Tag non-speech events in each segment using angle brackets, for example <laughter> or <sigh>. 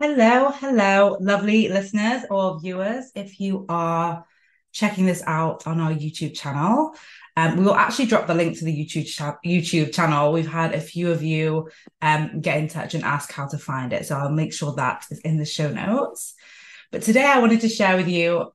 Hello, hello, lovely listeners or viewers. If you are checking this out on our YouTube channel, um, we will actually drop the link to the YouTube cha- YouTube channel. We've had a few of you um, get in touch and ask how to find it, so I'll make sure that is in the show notes. But today, I wanted to share with you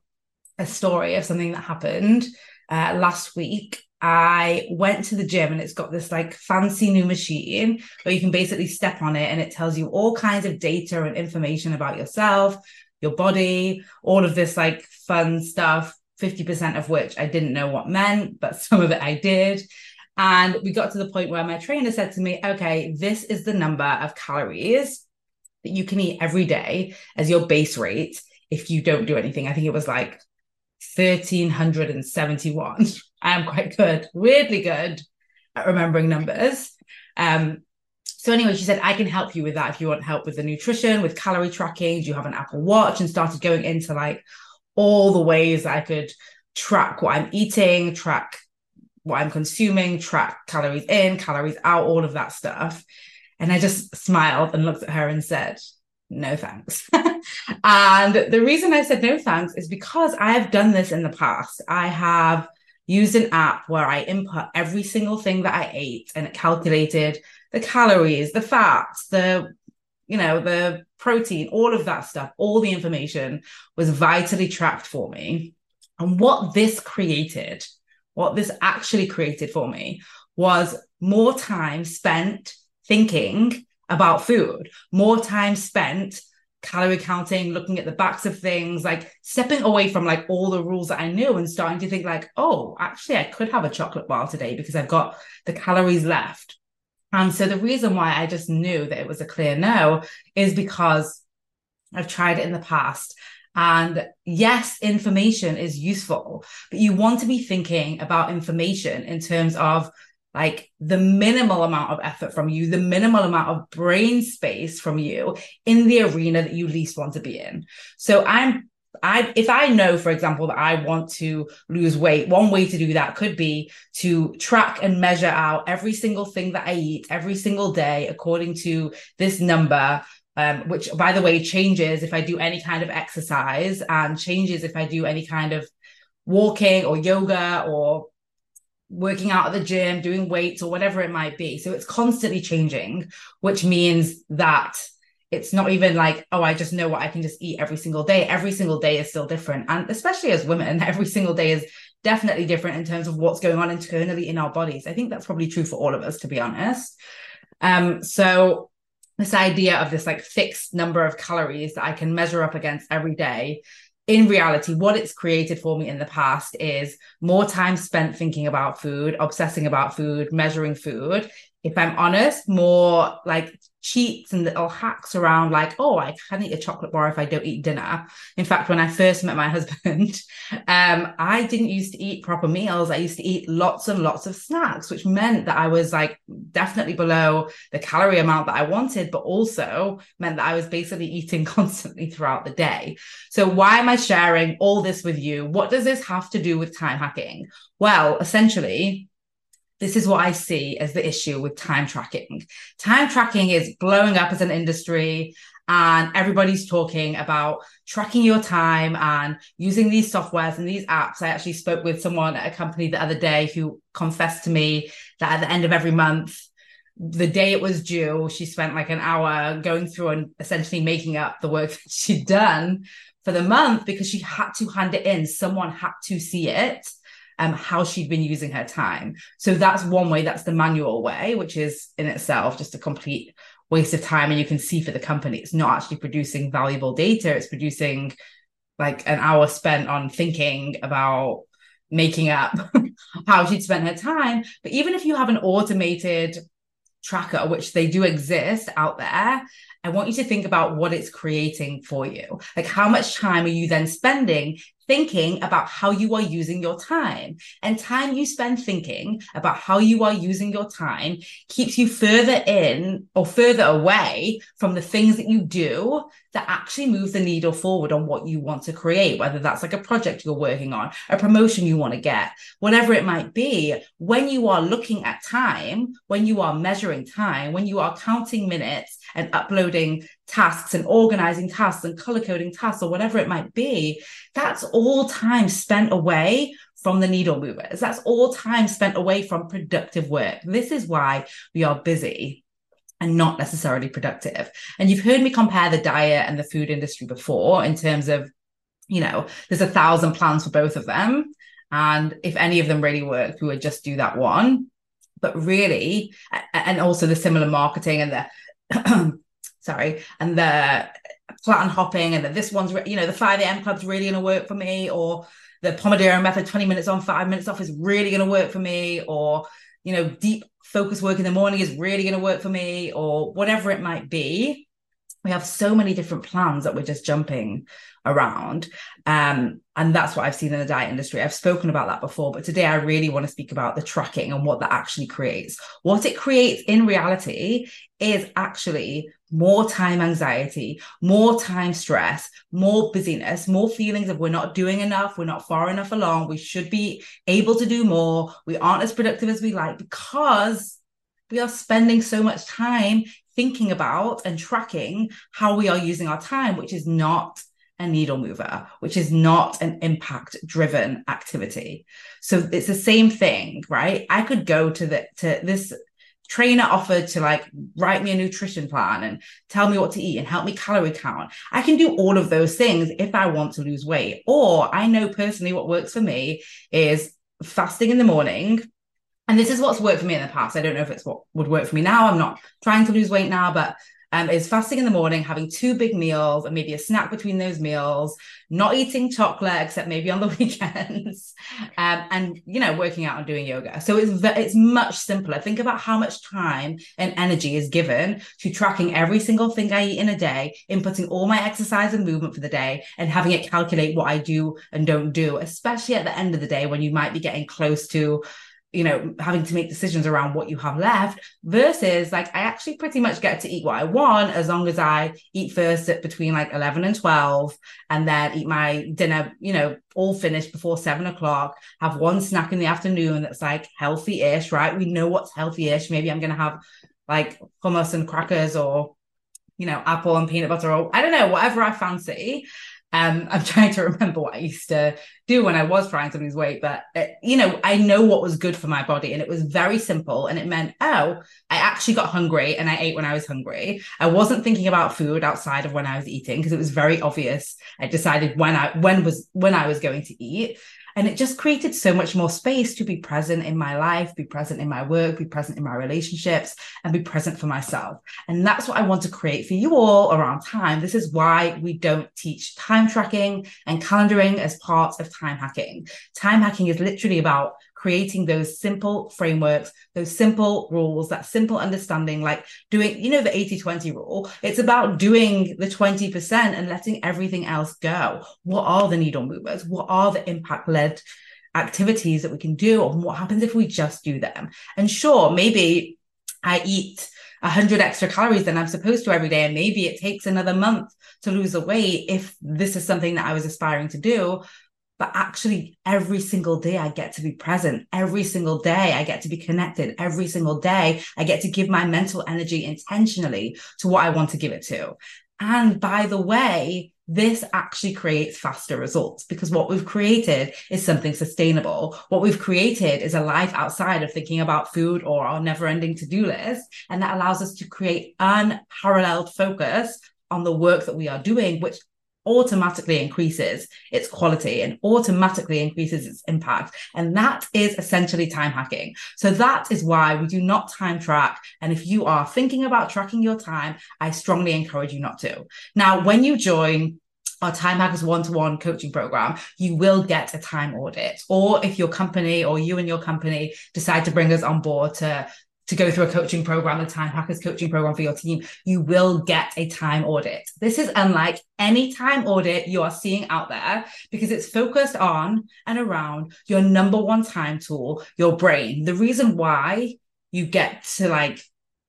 a story of something that happened uh, last week I went to the gym and it's got this like fancy new machine where you can basically step on it and it tells you all kinds of data and information about yourself, your body, all of this like fun stuff, 50% of which I didn't know what meant, but <laughs> some of it I did. And we got to the point where my trainer said to me, okay, this is the number of calories that you can eat every day as your base rate if you don't do anything. I think it was like 1371. I am quite good, weirdly good at remembering numbers. Um, so anyway, she said, I can help you with that if you want help with the nutrition, with calorie tracking. Do you have an Apple Watch? And started going into like all the ways I could track what I'm eating, track what I'm consuming, track calories in, calories out, all of that stuff. And I just smiled and looked at her and said, no thanks. <laughs> and the reason I said no thanks is because I have done this in the past. I have used an app where I input every single thing that I ate and it calculated the calories, the fats, the you know, the protein, all of that stuff, all the information was vitally tracked for me. And what this created, what this actually created for me was more time spent thinking about food, more time spent calorie counting, looking at the backs of things, like stepping away from like all the rules that I knew and starting to think like, oh, actually I could have a chocolate bar today because I've got the calories left. And so the reason why I just knew that it was a clear no is because I've tried it in the past. And yes, information is useful, but you want to be thinking about information in terms of like the minimal amount of effort from you, the minimal amount of brain space from you in the arena that you least want to be in. So I'm I if I know, for example, that I want to lose weight, one way to do that could be to track and measure out every single thing that I eat every single day according to this number. Um, which by the way changes if I do any kind of exercise and changes if I do any kind of walking or yoga or working out at the gym, doing weights or whatever it might be. So it's constantly changing, which means that it's not even like, oh, I just know what I can just eat every single day. Every single day is still different. And especially as women, <laughs> every single day is definitely different in terms of what's going on internally in our bodies. I think that's probably true for all of us, to be honest. Um, so this idea of this like fixed number of calories that I can measure up against every day in reality, what it's created for me in the past is more time spent thinking about food, obsessing about food, measuring food. If I'm honest, more like cheats and little hacks around like, oh, I can eat a chocolate bar if I don't eat dinner. In fact, when I first met my <laughs> husband, um, I didn't used to eat proper meals. I used to eat lots and lots of snacks, which meant that I was like definitely below the calorie amount that I wanted, but also meant that I was basically eating <laughs> constantly throughout the day. So why am I sharing all this with you? What does this have to do with time hacking? Well, essentially, this is what I see as the issue with time tracking. Time tracking is blowing up as an industry and everybody's talking about tracking your time and using these softwares and these apps. I actually spoke with someone at a company the other day who confessed to me that at the end of every month, the day it was due, she spent like an hour going through and essentially making up the work <laughs> she'd done for the month because she had to hand it in. Someone had to see it um, how she'd been using her time. So that's one way, that's the manual way, which is in itself just a complete waste of time. And you can see for the company, it's not actually producing valuable data, it's producing like an hour spent on thinking about making up <laughs> how she'd spent her time. But even if you have an automated tracker, which they do exist out there, I want you to think about what it's creating for you. Like, how much time are you then spending thinking about how you are using your time. And time you spend thinking about how you are using your time keeps you further in or further away from the things that you do that actually move the needle forward on what you want to create, whether that's like a project you're working on, a promotion you want to get, whatever it might be. When you are looking at time, when you are measuring time, when you are counting minutes and uploading coding tasks and organizing tasks and color coding tasks or whatever it might be, that's all time spent away from the needle movers. That's all time spent away from productive work. This is why we are busy and not necessarily productive. And you've heard me compare the diet and the food industry before in terms of, you know, there's a thousand plans for both of them. And if any of them really work, we would just do that one. But really, and also the similar marketing and the, <clears throat> sorry, and the plan hopping and that this one's, you know, the 5 a.m. club's really going to work for me, or the Pomodoro method, 20 minutes on, five minutes off is really going to work for me, or, you know, deep focus work in the morning is really going to work for me, or whatever it might be. We have so many different plans that we're just jumping around. Um, and that's what I've seen in the diet industry. I've spoken about that before, but today I really want to speak about the tracking and what that actually creates. What it creates in reality is actually more time anxiety, more time stress, more busyness, more feelings of we're not doing enough, we're not far enough along, we should be able to do more, we aren't as productive as we like because we are spending so much time thinking about and tracking how we are using our time, which is not a needle mover, which is not an impact driven activity. So it's the same thing, right? I could go to the to this trainer offered to like write me a nutrition plan and tell me what to eat and help me calorie count. I can do all of those things if I want to lose weight. Or I know personally what works for me is fasting in the morning. And this is what's worked for me in the past. I don't know if it's what would work for me now. I'm not trying to lose weight now, but um, is fasting in the morning, having two big meals and maybe a snack between those meals, not eating chocolate except maybe on the <laughs> weekends, um, and you know working out and doing yoga. So it's it's much simpler. Think about how much time and energy is given to tracking every single thing I eat in a day, inputting all my exercise and movement for the day, and having it calculate what I do and don't do. Especially at the end of the day when you might be getting close to you know, having to make decisions around what you have left versus like I actually pretty much get to eat what I want as long as I eat first at between like 11 and 12 and then eat my dinner, you know, all finished before seven o'clock, have one snack in the afternoon that's like healthy ish, right? We know what's healthy ish. Maybe I'm going to have like hummus and crackers or, you know, apple and peanut butter or I don't know, whatever I fancy. Um, I'm <laughs> trying to remember what I used to do when I was trying to lose weight, but it, uh, you know, I know what was good for my body, and it was very simple. And it meant, oh, I actually got hungry, and I ate when I was hungry. I wasn't thinking about food outside of when I was eating because it was very obvious. I decided when I when was when I was going to eat, and it just created so much more space to be present in my life, be present in my work, be present in my relationships, and be present for myself. And that's what I want to create for you all around time. This is why we don't teach time tracking and calendaring as part of time hacking. Time hacking is literally about creating those simple frameworks, those simple rules, that simple understanding, like doing, you know, the 80 20 rule. It's about doing the 20% and letting everything else go. What are the needle movers? What are the impact led activities that we can do? And what happens if we just do them? And sure, maybe I eat 100 extra calories than I'm supposed to every day. And maybe it takes another month to lose the weight if this is something that I was aspiring to do but actually every single day I get to be present. Every single day I get to be connected. Every single day I get to give my mental energy intentionally to what I want to give it to. And by the way, this actually creates faster results because what we've created is something sustainable. What we've created is a life outside of thinking about food or our never ending to do list. And that allows us to create unparalleled focus on the work that we are doing, which automatically increases its quality and automatically increases its impact. And that is essentially time hacking. So that is why we do not time track. And if you are thinking about tracking your time, I strongly encourage you not to. Now, when you join our Time Hackers one to one coaching program, you will get a time audit. Or if your company or you and your company decide to bring us on board to to go through a coaching program, the time hackers coaching program for your team, you will get a time audit. This is unlike any time audit you are seeing out there because it's focused on and around your number one time tool, your brain. The reason why you get to like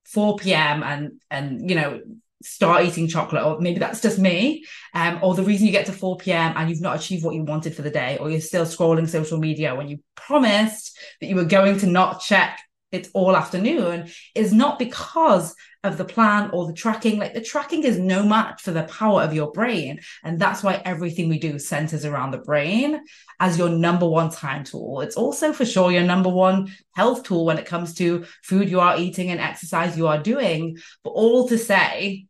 4 p.m. and and you know start eating chocolate or maybe that's just me um, or the reason you get to 4 p.m and you've not achieved what you wanted for the day or you're still scrolling social media when you promised that you were going to not check it's all afternoon is not because of the plan or the tracking. Like the tracking is no match for the power of your brain. And that's why everything we do centers around the brain as your number one time tool. It's also for sure your number one health tool when it comes to food you are eating and exercise you are doing. But all to say,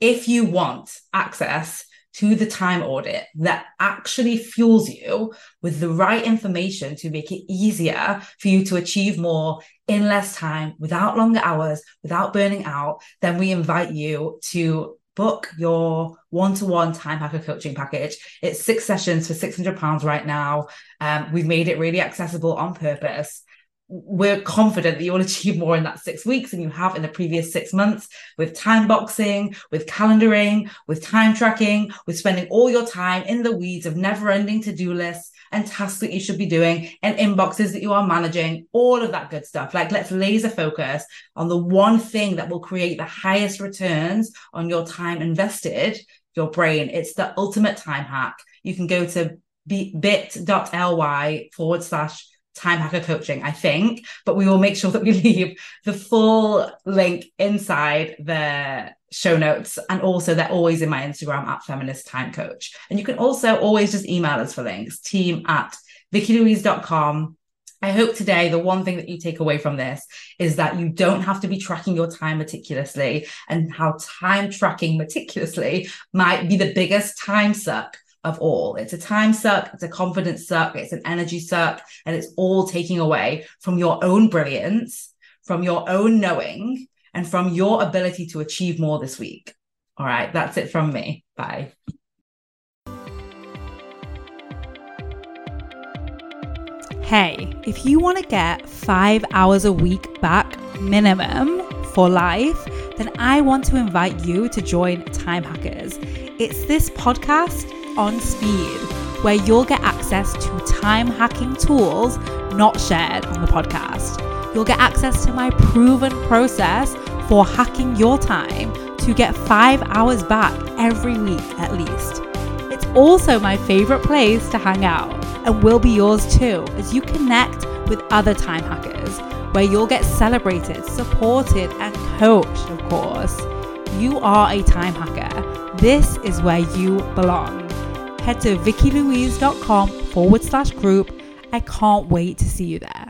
if you want access to the time audit that actually fuels you with the right information to make it easier for you to achieve more in less time without longer hours, without burning out, then we invite you to book your one-to-one time hacker coaching package. It's six sessions for 600 pounds right now. Um, we've made it really accessible on purpose we're confident that you'll achieve more in that six weeks than you have in the previous six months with time boxing, with calendaring, with time tracking, with spending all your time in the weeds of never ending to do lists and tasks that you should be doing and inboxes that you are managing, all of that good stuff. Like, let's laser focus on the one thing that will create the highest returns on your time invested, your brain. It's the ultimate time hack. You can go to bit.ly forward slash time hacker coaching, I think, but we will make sure that we <laughs> leave the full link inside the show notes. And also, they're always in my Instagram at feminist time coach. And you can also always just email us for links, team at vikkilouise.com. I hope today the one thing that you take away from this is that you don't have to be tracking your time meticulously and how time tracking meticulously might be the biggest time suck of all. It's a time suck, it's a confidence suck, it's an energy suck, and it's all taking away from your own brilliance, from your own knowing, and from your ability to achieve more this week. All right, that's it from me. Bye. Hey, if you want to get five hours a week back minimum for life, then I want to invite you to join Time Hackers. It's this podcast on speed, where you'll get access to time hacking tools not shared on the podcast. You'll get access to my proven process for hacking your time to get five hours back every week at least. It's also my favorite place to hang out and will be yours too as you connect with other time hackers where you'll get celebrated, supported, and coached, of course. You are a time hacker. This is where you belong head to vikkilouise.com forward slash group. I can't wait to see you there.